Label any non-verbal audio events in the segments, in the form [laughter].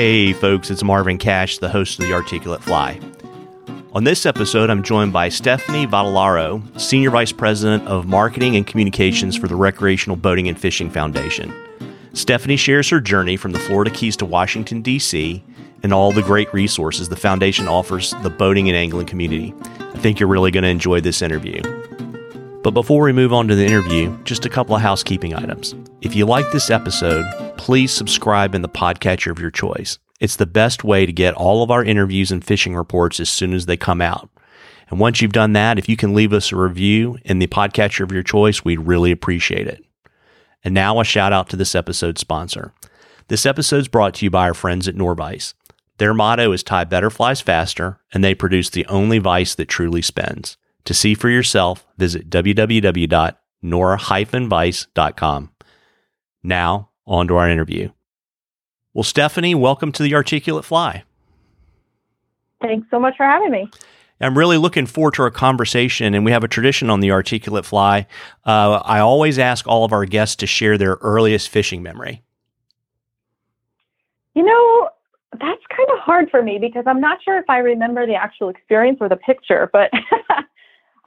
Hey, folks, it's Marvin Cash, the host of The Articulate Fly. On this episode, I'm joined by Stephanie Vatalaro, Senior Vice President of Marketing and Communications for the Recreational Boating and Fishing Foundation. Stephanie shares her journey from the Florida Keys to Washington, D.C., and all the great resources the foundation offers the boating and angling community. I think you're really going to enjoy this interview. But before we move on to the interview, just a couple of housekeeping items. If you like this episode, please subscribe in the podcatcher of your choice. It's the best way to get all of our interviews and fishing reports as soon as they come out. And once you've done that, if you can leave us a review in the podcatcher of your choice, we'd really appreciate it. And now a shout out to this episode's sponsor. This episode is brought to you by our friends at Norvise. Their motto is tie better flies faster, and they produce the only vise that truly spins. To see for yourself, visit www.norvise.com. Now, on to our interview. Well, Stephanie, welcome to the Articulate Fly. Thanks so much for having me. I'm really looking forward to our conversation, and we have a tradition on the Articulate Fly. Uh, I always ask all of our guests to share their earliest fishing memory. You know, that's kind of hard for me because I'm not sure if I remember the actual experience or the picture, but [laughs]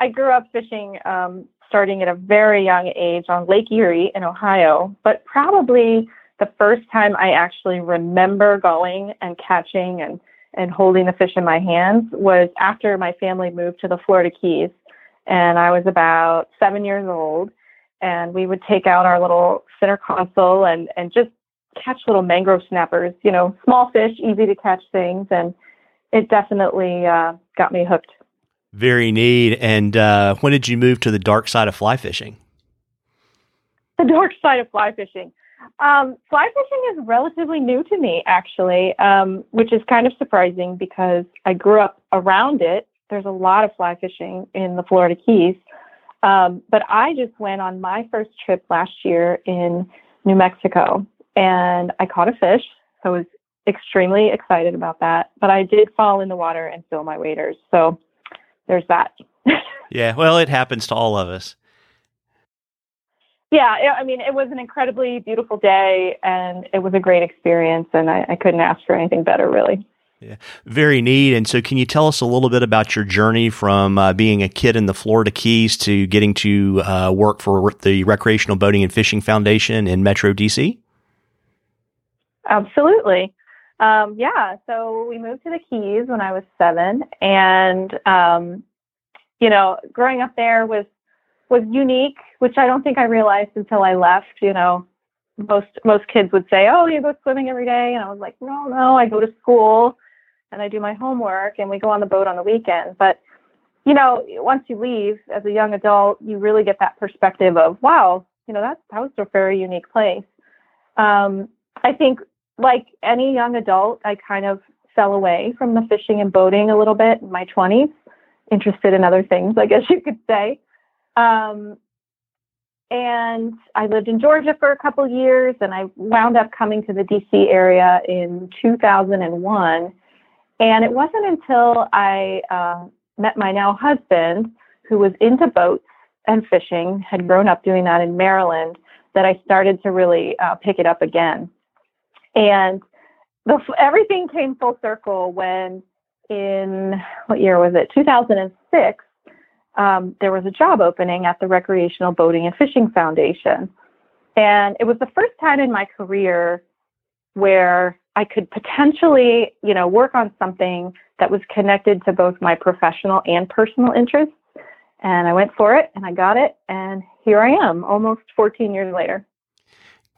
I grew up fishing um, starting at a very young age on Lake Erie in Ohio, but probably the first time I actually remember going and catching and, and holding the fish in my hands was after my family moved to the Florida Keys. And I was about seven years old. And we would take out our little center console and, and just catch little mangrove snappers, you know, small fish, easy to catch things. And it definitely uh, got me hooked. Very neat. And uh, when did you move to the dark side of fly fishing? The dark side of fly fishing. Um, fly fishing is relatively new to me, actually, um, which is kind of surprising because I grew up around it. There's a lot of fly fishing in the Florida Keys. Um, but I just went on my first trip last year in New Mexico and I caught a fish. So I was extremely excited about that. But I did fall in the water and fill my waders. So there's that. [laughs] yeah, well, it happens to all of us yeah, I mean, it was an incredibly beautiful day and it was a great experience, and I, I, couldn't ask for anything better, really. Yeah, very neat. And so, can you tell us a little bit about your journey from uh, being a kid in the Florida Keys to getting to uh, work for the Recreational Boating and Fishing Foundation in Metro DC? Absolutely. Um, yeah, so we moved to the Keys when I was seven, and um, you know, growing up there was was unique, which I don't think I realized until I left. You know, most most kids would say, "Oh, you go swimming every day," and I was like, "No, no, I go to school and I do my homework and we go on the boat on the weekend." But you know, once you leave as a young adult, you really get that perspective of, "Wow, you know, that that was a very unique place." Um, I think, like any young adult, I kind of fell away from the fishing and boating a little bit in my 20s, interested in other things, I guess [laughs] you could say. Um, and I lived in Georgia for a couple years, and I wound up coming to the DC area in 2001. And it wasn't until I uh, met my now husband, who was into boats and fishing, had grown up doing that in Maryland, that I started to really uh, pick it up again. And the, everything came full circle when, in what year was it? 2006 um, there was a job opening at the Recreational Boating and Fishing Foundation. And it was the first time in my career where I could potentially, you know, work on something that was connected to both my professional and personal interests. And I went for it and I got it. And here I am almost 14 years later.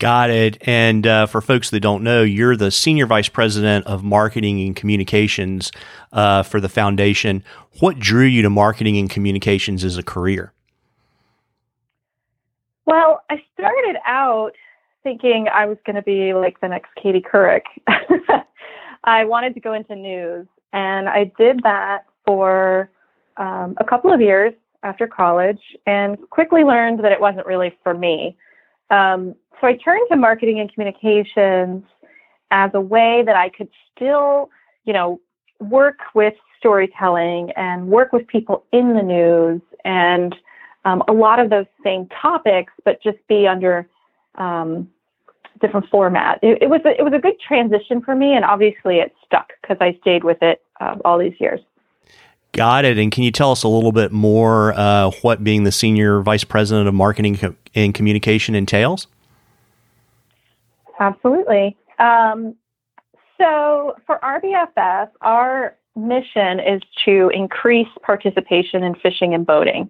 Got it. And uh, for folks that don't know, you're the Senior Vice President of Marketing and Communications uh, for the foundation. What drew you to marketing and communications as a career? Well, I started out thinking I was going to be like the next Katie Couric. [laughs] I wanted to go into news, and I did that for um, a couple of years after college and quickly learned that it wasn't really for me. Um, so I turned to marketing and communications as a way that I could still, you know, work with storytelling and work with people in the news and um, a lot of those same topics, but just be under um, different format. It, it was a, it was a good transition for me, and obviously it stuck because I stayed with it uh, all these years. Got it. And can you tell us a little bit more uh, what being the senior vice president of marketing and communication entails? Absolutely. Um, so for RBFF, our mission is to increase participation in fishing and boating.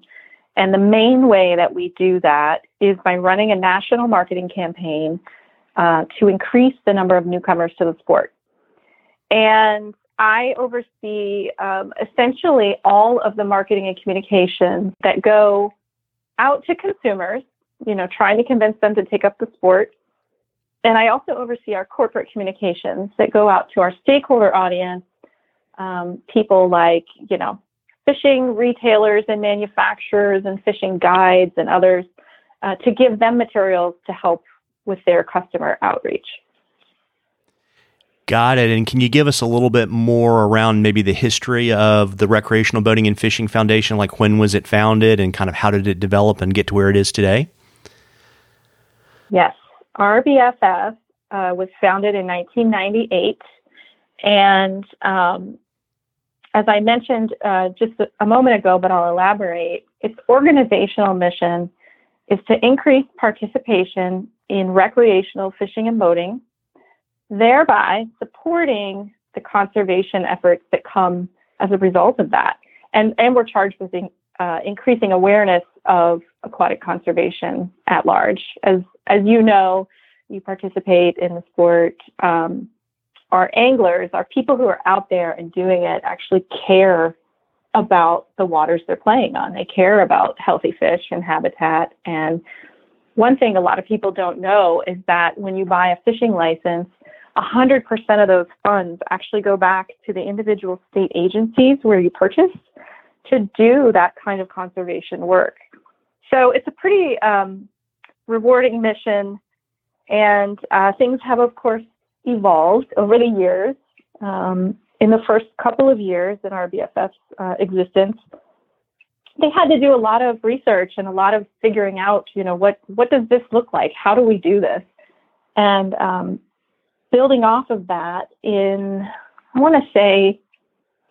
And the main way that we do that is by running a national marketing campaign uh, to increase the number of newcomers to the sport. And I oversee um, essentially all of the marketing and communications that go out to consumers, you know, trying to convince them to take up the sport. And I also oversee our corporate communications that go out to our stakeholder audience, um, people like, you know, fishing retailers and manufacturers and fishing guides and others uh, to give them materials to help with their customer outreach. Got it. And can you give us a little bit more around maybe the history of the Recreational Boating and Fishing Foundation? Like when was it founded and kind of how did it develop and get to where it is today? Yes. RBFF uh, was founded in 1998. And um, as I mentioned uh, just a moment ago, but I'll elaborate, its organizational mission is to increase participation in recreational fishing and boating, thereby supporting the conservation efforts that come as a result of that. And, and we're charged with in, uh, increasing awareness of aquatic conservation at large. As, as you know, you participate in the sport. Um, our anglers, our people who are out there and doing it, actually care about the waters they're playing on. They care about healthy fish and habitat. And one thing a lot of people don't know is that when you buy a fishing license, 100% of those funds actually go back to the individual state agencies where you purchase to do that kind of conservation work. So it's a pretty um, rewarding mission. And uh, things have, of course, evolved over the years. Um, in the first couple of years in RBFF's uh, existence, they had to do a lot of research and a lot of figuring out, you know, what what does this look like? How do we do this? And um, building off of that, in I want to say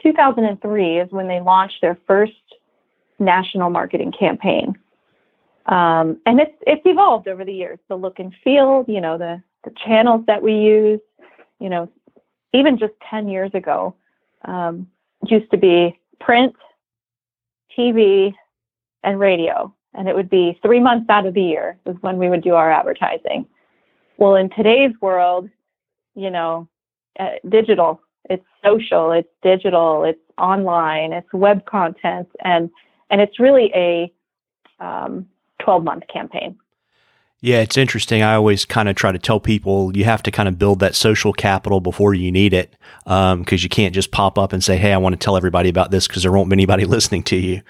2003 is when they launched their first national marketing campaign. Um, and it's it's evolved over the years. The look and feel, you know, the the channels that we use, you know, even just 10 years ago, um, used to be print, TV, and radio. And it would be three months out of the year was when we would do our advertising. Well, in today's world, you know, uh, digital, it's social, it's digital, it's online, it's web content, and and it's really a um, 12 month campaign. Yeah, it's interesting. I always kind of try to tell people you have to kind of build that social capital before you need it because um, you can't just pop up and say, hey, I want to tell everybody about this because there won't be anybody [laughs] listening to you.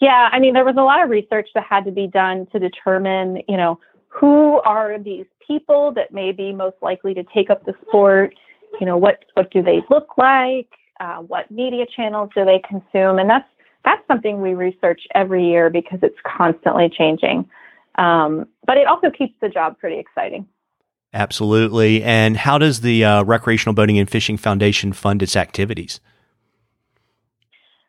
Yeah, I mean, there was a lot of research that had to be done to determine, you know, who are these people that may be most likely to take up the sport? You know, what what do they look like? Uh, what media channels do they consume? And that's that's something we research every year because it's constantly changing. Um, but it also keeps the job pretty exciting. Absolutely. And how does the uh, Recreational Boating and Fishing Foundation fund its activities?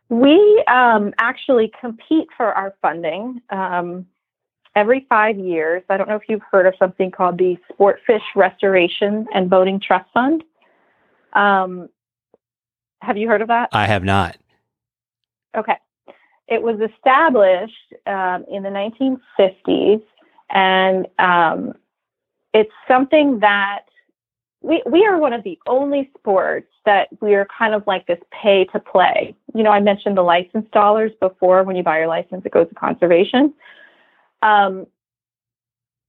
We um, actually compete for our funding um, every five years. I don't know if you've heard of something called the Sportfish Restoration and Boating Trust Fund. Um, have you heard of that? I have not. Okay. It was established um, in the 1950s, and um, it's something that we, we are one of the only sports that we are kind of like this pay to play. You know, I mentioned the license dollars before. When you buy your license, it goes to conservation. Um,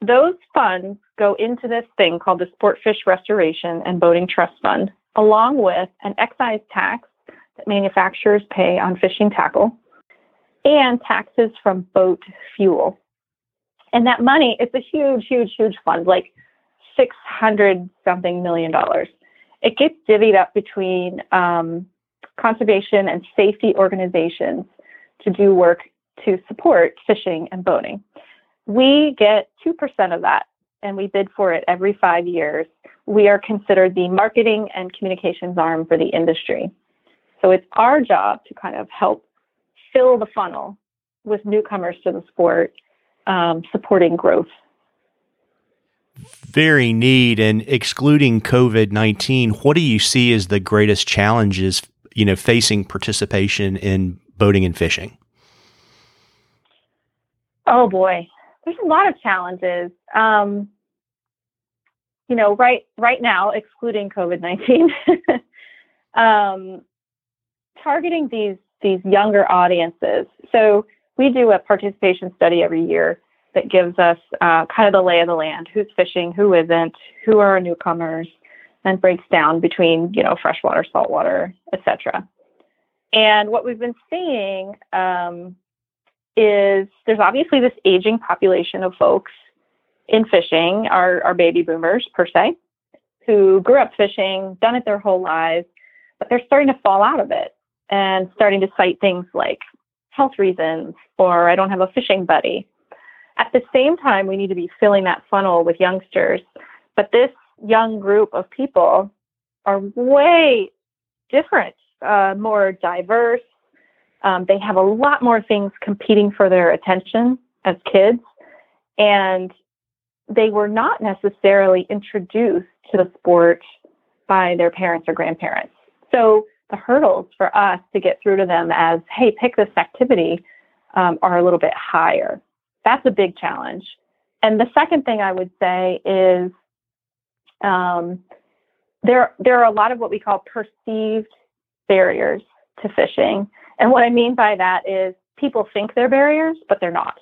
those funds go into this thing called the Sportfish Restoration and Boating Trust Fund, along with an excise tax that manufacturers pay on fishing tackle and taxes from boat fuel. And that money, it's a huge, huge, huge fund, like 600 something million dollars. It gets divvied up between um, conservation and safety organizations to do work to support fishing and boating. We get 2% of that, and we bid for it every five years, we are considered the marketing and communications arm for the industry. So it's our job to kind of help fill the funnel with newcomers to the sport, um, supporting growth. Very neat. And excluding COVID nineteen, what do you see as the greatest challenges, you know, facing participation in boating and fishing? Oh boy, there's a lot of challenges. Um, you know, right right now, excluding COVID nineteen, [laughs] um, targeting these these younger audiences. So we do a participation study every year that gives us uh, kind of the lay of the land: who's fishing, who isn't, who are newcomers, and breaks down between you know freshwater, saltwater, etc. And what we've been seeing um, is there's obviously this aging population of folks in fishing, our, our baby boomers per se, who grew up fishing, done it their whole lives, but they're starting to fall out of it and starting to cite things like health reasons or I don't have a fishing buddy. At the same time, we need to be filling that funnel with youngsters. But this young group of people are way different, uh, more diverse, um, they have a lot more things competing for their attention as kids, and they were not necessarily introduced to the sport by their parents or grandparents. So the hurdles for us to get through to them as, hey, pick this activity, um, are a little bit higher. That's a big challenge. And the second thing I would say is um, there there are a lot of what we call perceived barriers to fishing. And what I mean by that is people think they're barriers, but they're not.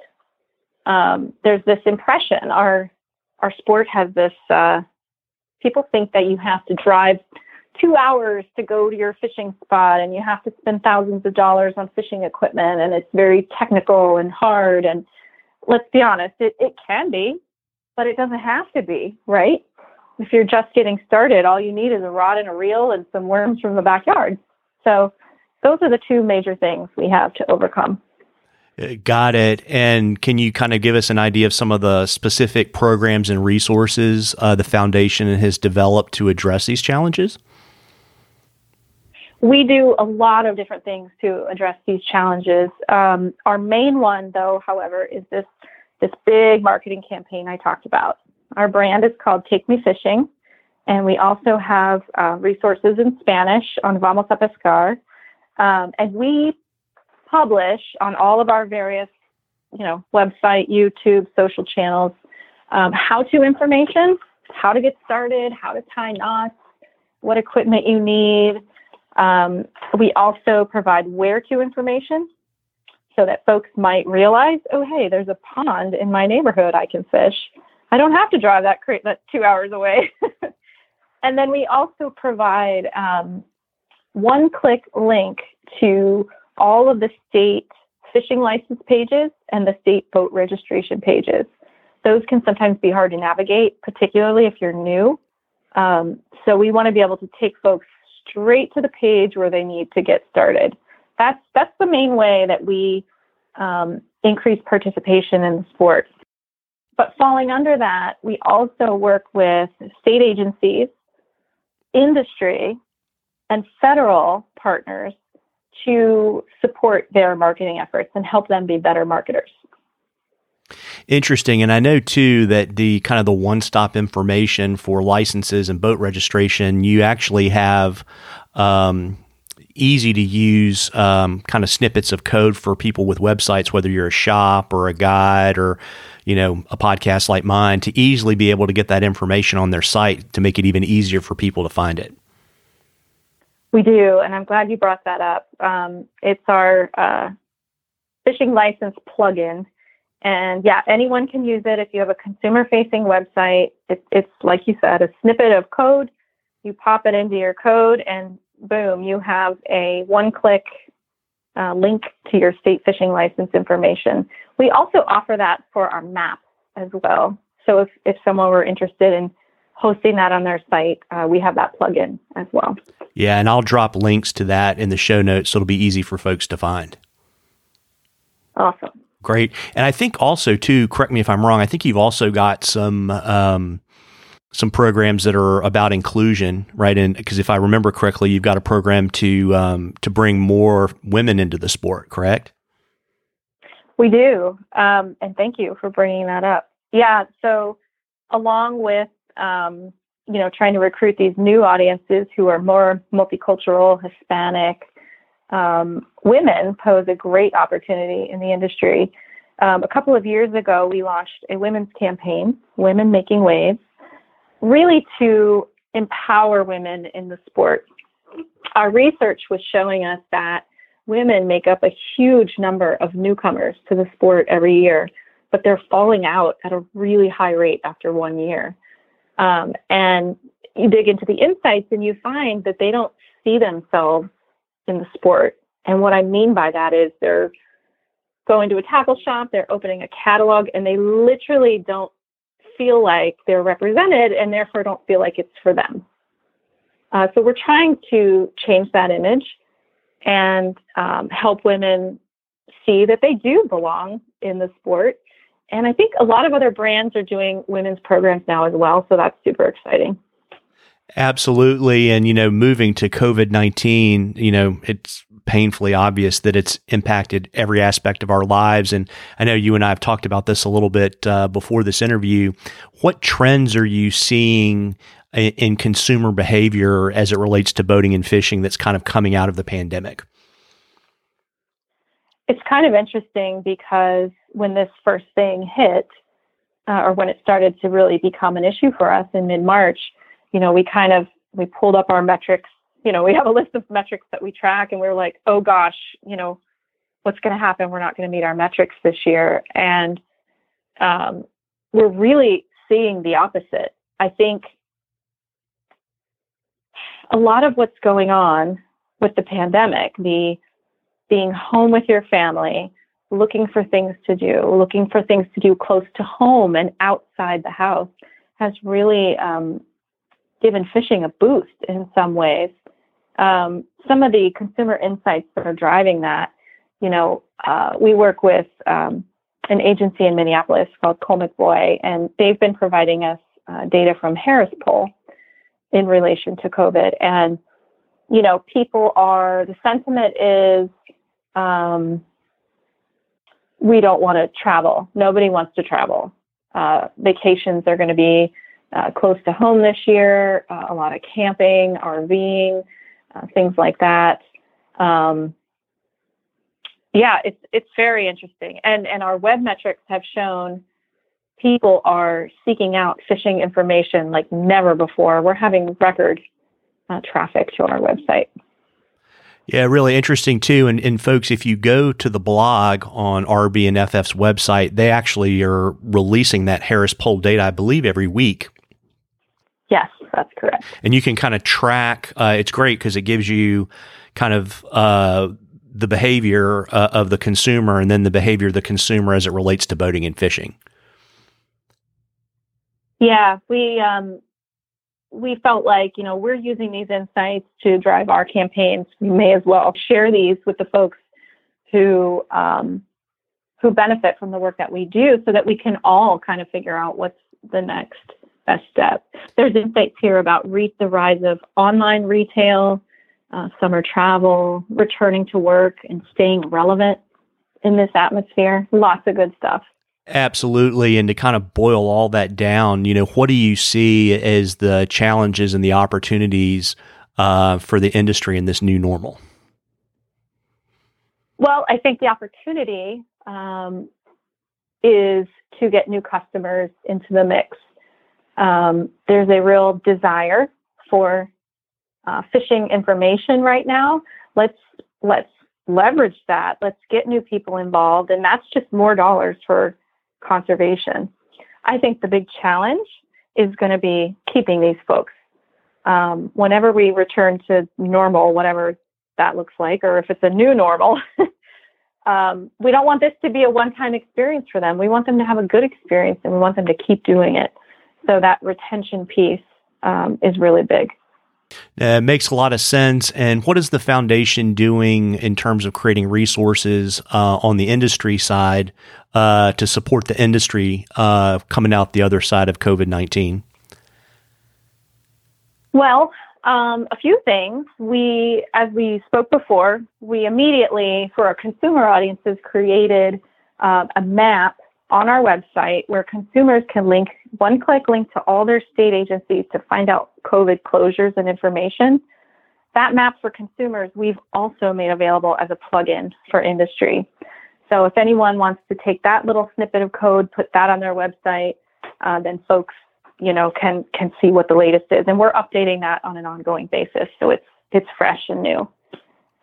Um, there's this impression our our sport has this. Uh, people think that you have to drive two hours to go to your fishing spot, and you have to spend thousands of dollars on fishing equipment, and it's very technical and hard. And let's be honest, it it can be, but it doesn't have to be, right? If you're just getting started, all you need is a rod and a reel and some worms from the backyard. So those are the two major things we have to overcome. Uh, got it. And can you kind of give us an idea of some of the specific programs and resources uh, the foundation has developed to address these challenges? We do a lot of different things to address these challenges. Um, our main one, though, however, is this this big marketing campaign I talked about. Our brand is called Take Me Fishing, and we also have uh, resources in Spanish on Vamos a Pescar. Um, and we publish on all of our various, you know, website, YouTube, social channels, um, how-to information, how to get started, how to tie knots, what equipment you need. Um, we also provide where-to information so that folks might realize, oh, hey, there's a pond in my neighborhood I can fish. I don't have to drive that, cra- that two hours away. [laughs] and then we also provide um, one click link to all of the state fishing license pages and the state boat registration pages. Those can sometimes be hard to navigate, particularly if you're new. Um, so we want to be able to take folks straight to the page where they need to get started. That's that's the main way that we um, increase participation in the sport. But falling under that, we also work with state agencies, industry, and federal partners to support their marketing efforts and help them be better marketers. Interesting. And I know too that the kind of the one stop information for licenses and boat registration, you actually have um, easy to use um, kind of snippets of code for people with websites, whether you're a shop or a guide or you know a podcast like mine, to easily be able to get that information on their site to make it even easier for people to find it. We do, and I'm glad you brought that up. Um, it's our uh, fishing license plugin. And yeah, anyone can use it if you have a consumer facing website. It, it's like you said, a snippet of code. You pop it into your code, and boom, you have a one click uh, link to your state fishing license information. We also offer that for our map as well. So if, if someone were interested in hosting that on their site, uh, we have that plugin as well. Yeah, and I'll drop links to that in the show notes so it'll be easy for folks to find. Awesome. Great. And I think also too, correct me if I'm wrong, I think you've also got some um, some programs that are about inclusion, right? And because if I remember correctly, you've got a program to um, to bring more women into the sport, correct? We do, um, and thank you for bringing that up. Yeah, so along with um, you know trying to recruit these new audiences who are more multicultural, Hispanic, um, women pose a great opportunity in the industry. Um, a couple of years ago, we launched a women's campaign, Women Making Waves, really to empower women in the sport. Our research was showing us that women make up a huge number of newcomers to the sport every year, but they're falling out at a really high rate after one year. Um, and you dig into the insights and you find that they don't see themselves in the sport. And what I mean by that is they're going to a tackle shop, they're opening a catalog, and they literally don't feel like they're represented and therefore don't feel like it's for them. Uh, so we're trying to change that image and um, help women see that they do belong in the sport. And I think a lot of other brands are doing women's programs now as well. So that's super exciting. Absolutely. And, you know, moving to COVID 19, you know, it's painfully obvious that it's impacted every aspect of our lives. And I know you and I have talked about this a little bit uh, before this interview. What trends are you seeing in, in consumer behavior as it relates to boating and fishing that's kind of coming out of the pandemic? It's kind of interesting because when this first thing hit, uh, or when it started to really become an issue for us in mid March, you know, we kind of we pulled up our metrics. You know, we have a list of metrics that we track, and we are like, oh gosh, you know, what's going to happen? We're not going to meet our metrics this year, and um, we're really seeing the opposite. I think a lot of what's going on with the pandemic, the being home with your family, looking for things to do, looking for things to do close to home and outside the house, has really um, given fishing a boost in some ways. Um, some of the consumer insights that are driving that, you know, uh, we work with um, an agency in Minneapolis called Colle McVoy, and they've been providing us uh, data from Harris Poll in relation to COVID. And, you know, people are, the sentiment is, um, we don't want to travel. Nobody wants to travel. Uh, vacations are going to be uh, close to home this year, uh, a lot of camping, RVing, uh, things like that. Um, yeah, it's it's very interesting, and and our web metrics have shown people are seeking out fishing information like never before. We're having record uh, traffic to our website. Yeah, really interesting too. And, and folks, if you go to the blog on RB and FF's website, they actually are releasing that Harris poll data, I believe, every week. Yes, that's correct. And you can kind of track. Uh, it's great because it gives you kind of uh, the behavior uh, of the consumer, and then the behavior of the consumer as it relates to boating and fishing. Yeah, we um, we felt like you know we're using these insights to drive our campaigns. We may as well share these with the folks who um, who benefit from the work that we do, so that we can all kind of figure out what's the next best step. There's insights here about re- the rise of online retail, uh, summer travel, returning to work, and staying relevant in this atmosphere. Lots of good stuff. Absolutely. And to kind of boil all that down, you know, what do you see as the challenges and the opportunities uh, for the industry in this new normal? Well, I think the opportunity um, is to get new customers into the mix. Um, there's a real desire for uh, fishing information right now. Let's let's leverage that. Let's get new people involved, and that's just more dollars for conservation. I think the big challenge is going to be keeping these folks. Um, whenever we return to normal, whatever that looks like, or if it's a new normal, [laughs] um, we don't want this to be a one-time experience for them. We want them to have a good experience, and we want them to keep doing it. So that retention piece um, is really big. Uh, makes a lot of sense. And what is the foundation doing in terms of creating resources uh, on the industry side uh, to support the industry uh, coming out the other side of COVID 19? Well, um, a few things. We, as we spoke before, we immediately, for our consumer audiences, created uh, a map on our website where consumers can link one click link to all their state agencies to find out COVID closures and information. That map for consumers, we've also made available as a plugin for industry. So if anyone wants to take that little snippet of code, put that on their website, uh, then folks, you know, can can see what the latest is, and we're updating that on an ongoing basis, so it's it's fresh and new.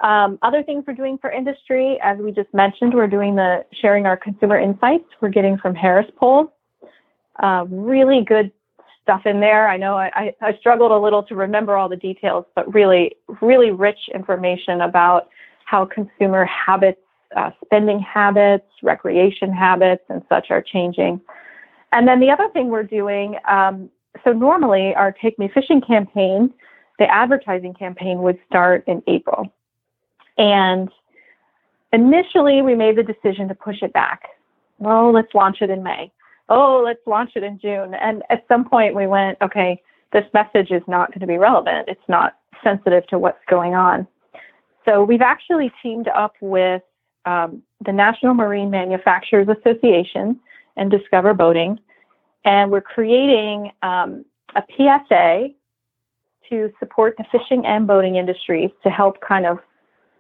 Um, other things we're doing for industry, as we just mentioned, we're doing the sharing our consumer insights we're getting from Harris Poll. Uh, really good stuff in there. I know I, I, struggled a little to remember all the details, but really, really rich information about how consumer habits, uh, spending habits, recreation habits, and such are changing. And then the other thing we're doing, um, so normally our Take Me Fishing campaign, the advertising campaign would start in April. And initially, we made the decision to push it back. Oh, let's launch it in May. Oh, let's launch it in June. And at some point, we went, okay, this message is not going to be relevant. It's not sensitive to what's going on. So we've actually teamed up with um, the National Marine Manufacturers Association and Discover Boating, and we're creating um, a PSA to support the fishing and boating industries to help kind of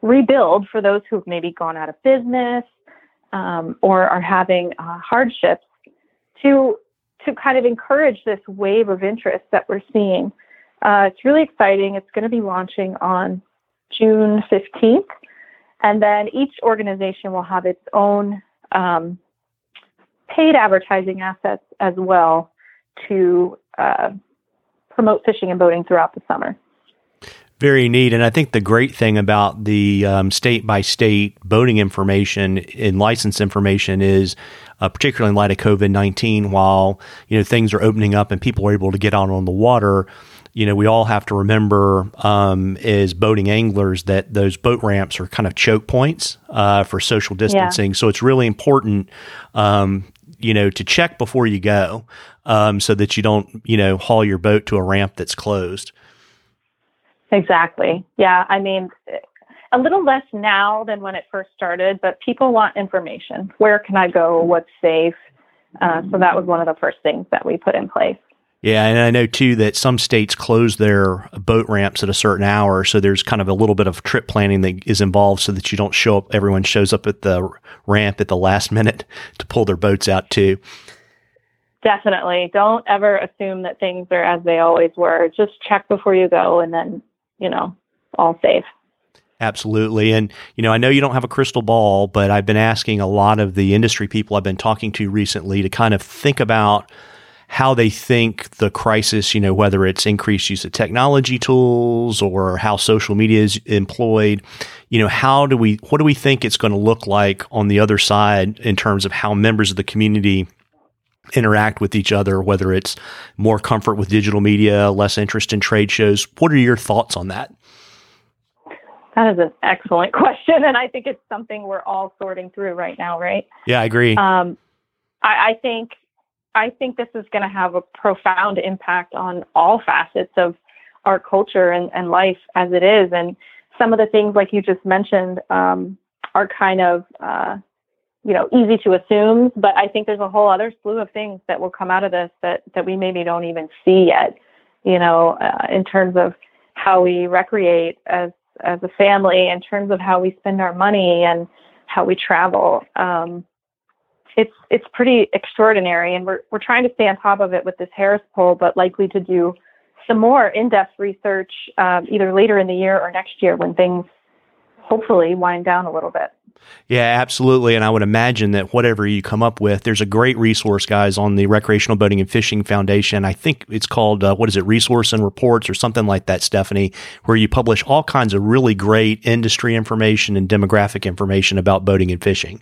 rebuild for those who've maybe gone out of business um, or are having uh, hardships to to kind of encourage this wave of interest that we're seeing. Uh, it's really exciting. It's going to be launching on June 15th, and then each organization will have its own um, paid advertising assets as well to uh, promote fishing and boating throughout the summer. Very neat. And I think the great thing about the um, state by state boating information and license information is, uh, particularly in light of COVID 19, while, you know, things are opening up and people are able to get out on the water, you know, we all have to remember um, as boating anglers that those boat ramps are kind of choke points uh, for social distancing. Yeah. So it's really important, um, you know, to check before you go um, so that you don't, you know, haul your boat to a ramp that's closed. Exactly. Yeah. I mean, a little less now than when it first started, but people want information. Where can I go? What's safe? Uh, so that was one of the first things that we put in place. Yeah, and I know too that some states close their boat ramps at a certain hour, so there's kind of a little bit of trip planning that is involved, so that you don't show up. Everyone shows up at the ramp at the last [laughs] minute to pull their boats out too. Definitely, don't ever assume that things are as they always were. Just check before you go, and then you know, all safe. Absolutely. And, you know, I know you don't have a crystal ball, but I've been asking a lot of the industry people I've been talking to recently to kind of think about how they think the crisis, you know, whether it's increased use of technology tools or how social media is employed, you know, how do we, what do we think it's going to look like on the other side in terms of how members of the community interact with each other, whether it's more comfort with digital media, less interest in trade shows. What are your thoughts on that? That is an excellent [laughs] question. And I think it's something we're all sorting through right now, right? Yeah, I agree. Um, I, I think I think this is going to have a profound impact on all facets of our culture and, and life as it is. And some of the things, like you just mentioned, um, are kind of uh, you know, easy to assume, but I think there's a whole other slew of things that will come out of this that, that we maybe don't even see yet, you know, uh, in terms of how we recreate as, as a family, in terms of how we spend our money and how we travel. Um, it's, it's pretty extraordinary and we're, we're trying to stay on top of it with this Harris poll, but likely to do some more in-depth research, um, either later in the year or next year when things hopefully wind down a little bit. Yeah, absolutely. And I would imagine that whatever you come up with, there's a great resource, guys, on the Recreational Boating and Fishing Foundation. I think it's called, uh, what is it, Resource and Reports or something like that, Stephanie, where you publish all kinds of really great industry information and demographic information about boating and fishing.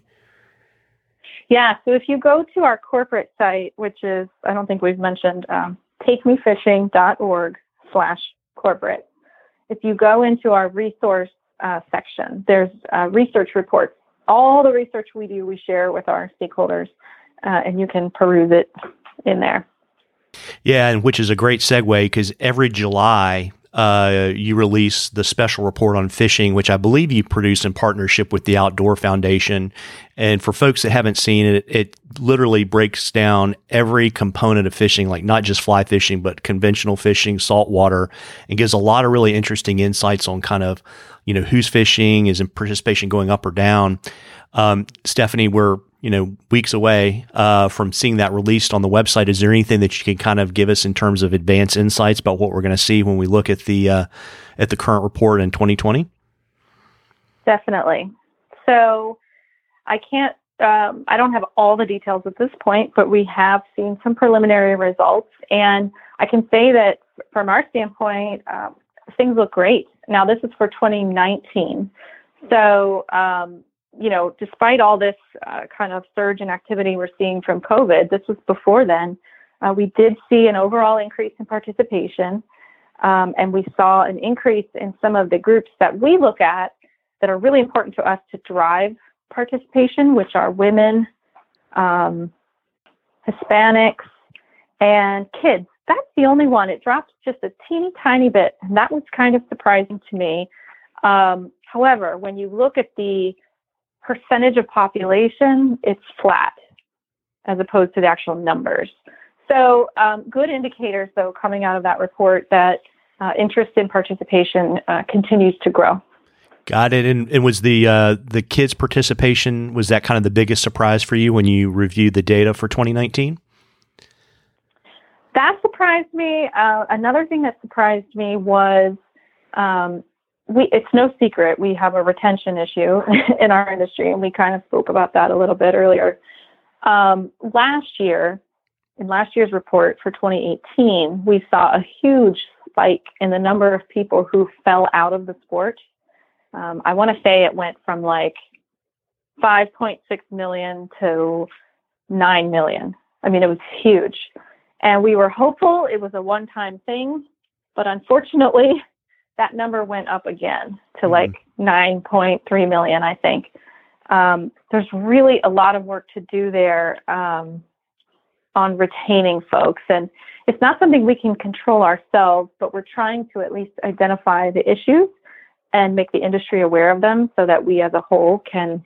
Yeah. So if you go to our corporate site, which is, I don't think we've mentioned, um, takemefishing.org slash corporate, if you go into our resource uh, section, there's uh, research reports. All the research we do, we share with our stakeholders, uh, and you can peruse it in there. Yeah, and which is a great segue because every July uh, you release the special report on fishing, which I believe you produce in partnership with the Outdoor Foundation. And for folks that haven't seen it, it literally breaks down every component of fishing, like not just fly fishing, but conventional fishing, saltwater, and gives a lot of really interesting insights on kind of, you know, who's fishing, is participation going up or down. Um, Stephanie, we're you know weeks away uh, from seeing that released on the website. Is there anything that you can kind of give us in terms of advanced insights about what we're going to see when we look at the uh, at the current report in 2020? Definitely. So I can't. Um, I don't have all the details at this point, but we have seen some preliminary results, and I can say that from our standpoint, um, things look great. Now, this is for 2019. So, um, you know, despite all this uh, kind of surge in activity we're seeing from COVID, this was before then, uh, we did see an overall increase in participation. Um, and we saw an increase in some of the groups that we look at that are really important to us to drive participation, which are women, um, Hispanics, and kids. That's the only one. It dropped just a teeny tiny bit, and that was kind of surprising to me. Um, however, when you look at the percentage of population, it's flat as opposed to the actual numbers. So, um, good indicators, though, coming out of that report that uh, interest in participation uh, continues to grow. Got it. And, and was the uh, the kids' participation was that kind of the biggest surprise for you when you reviewed the data for 2019? That surprised me. Uh, another thing that surprised me was um, we it's no secret we have a retention issue [laughs] in our industry, and we kind of spoke about that a little bit earlier. Um, last year, in last year's report for 2018, we saw a huge spike in the number of people who fell out of the sport. Um, I want to say it went from like 5.6 million to 9 million. I mean, it was huge. And we were hopeful it was a one time thing, but unfortunately, that number went up again to mm-hmm. like 9.3 million, I think. Um, there's really a lot of work to do there um, on retaining folks. And it's not something we can control ourselves, but we're trying to at least identify the issues and make the industry aware of them so that we as a whole can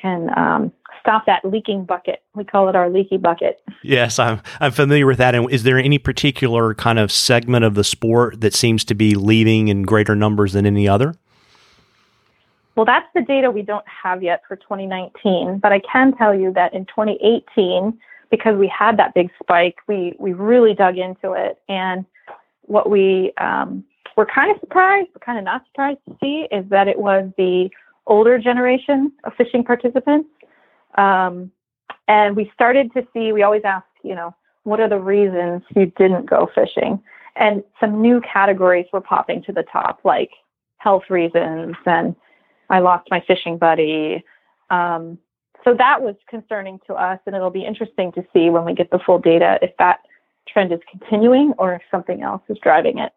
can um, stop that leaking bucket. We call it our leaky bucket. Yes, I'm I'm familiar with that. And is there any particular kind of segment of the sport that seems to be leaving in greater numbers than any other? Well, that's the data we don't have yet for 2019, but I can tell you that in 2018, because we had that big spike, we we really dug into it, and what we um, were kind of surprised, but kind of not surprised to see, is that it was the older generation of fishing participants. Um, and we started to see, we always ask, you know, what are the reasons you didn't go fishing? And some new categories were popping to the top, like health reasons and I lost my fishing buddy. Um, so that was concerning to us, and it'll be interesting to see when we get the full data if that trend is continuing or if something else is driving it.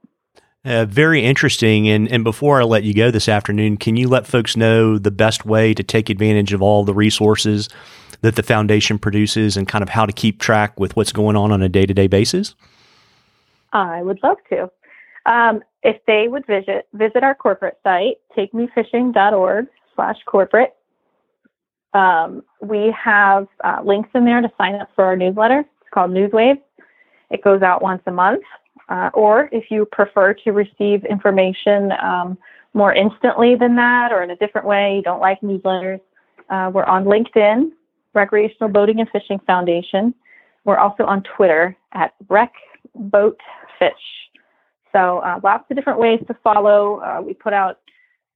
Uh, very interesting. And, and before I let you go this afternoon, can you let folks know the best way to take advantage of all the resources that the foundation produces and kind of how to keep track with what's going on on a day to day basis? I would love to. Um, if they would visit visit our corporate site, takemefishing.org slash corporate, um, we have uh, links in there to sign up for our newsletter. It's called Newswave. It goes out once a month. Uh, or if you prefer to receive information um, more instantly than that or in a different way, you don't like newsletters, uh, we're on LinkedIn, Recreational Boating and Fishing Foundation. We're also on Twitter at Rec Boat Fish. So uh, lots of different ways to follow. Uh, we put out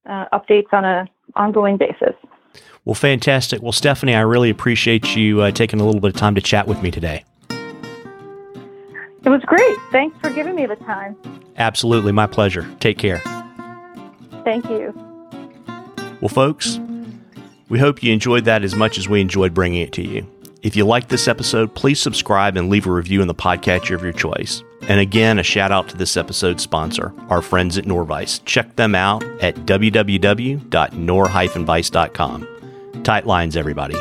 uh, updates on an ongoing basis. Well, fantastic. Well, Stephanie, I really appreciate you uh, taking a little bit of time to chat with me today. It was great. Thanks for giving me the time. Absolutely. My pleasure. Take care. Thank you. Well, folks, we hope you enjoyed that as much as we enjoyed bringing it to you. If you liked this episode, please subscribe and leave a review in the podcatcher of your choice. And again, a shout out to this episode's sponsor, our friends at Norvise. Check them out at www.norvise.com. Tight lines, everybody.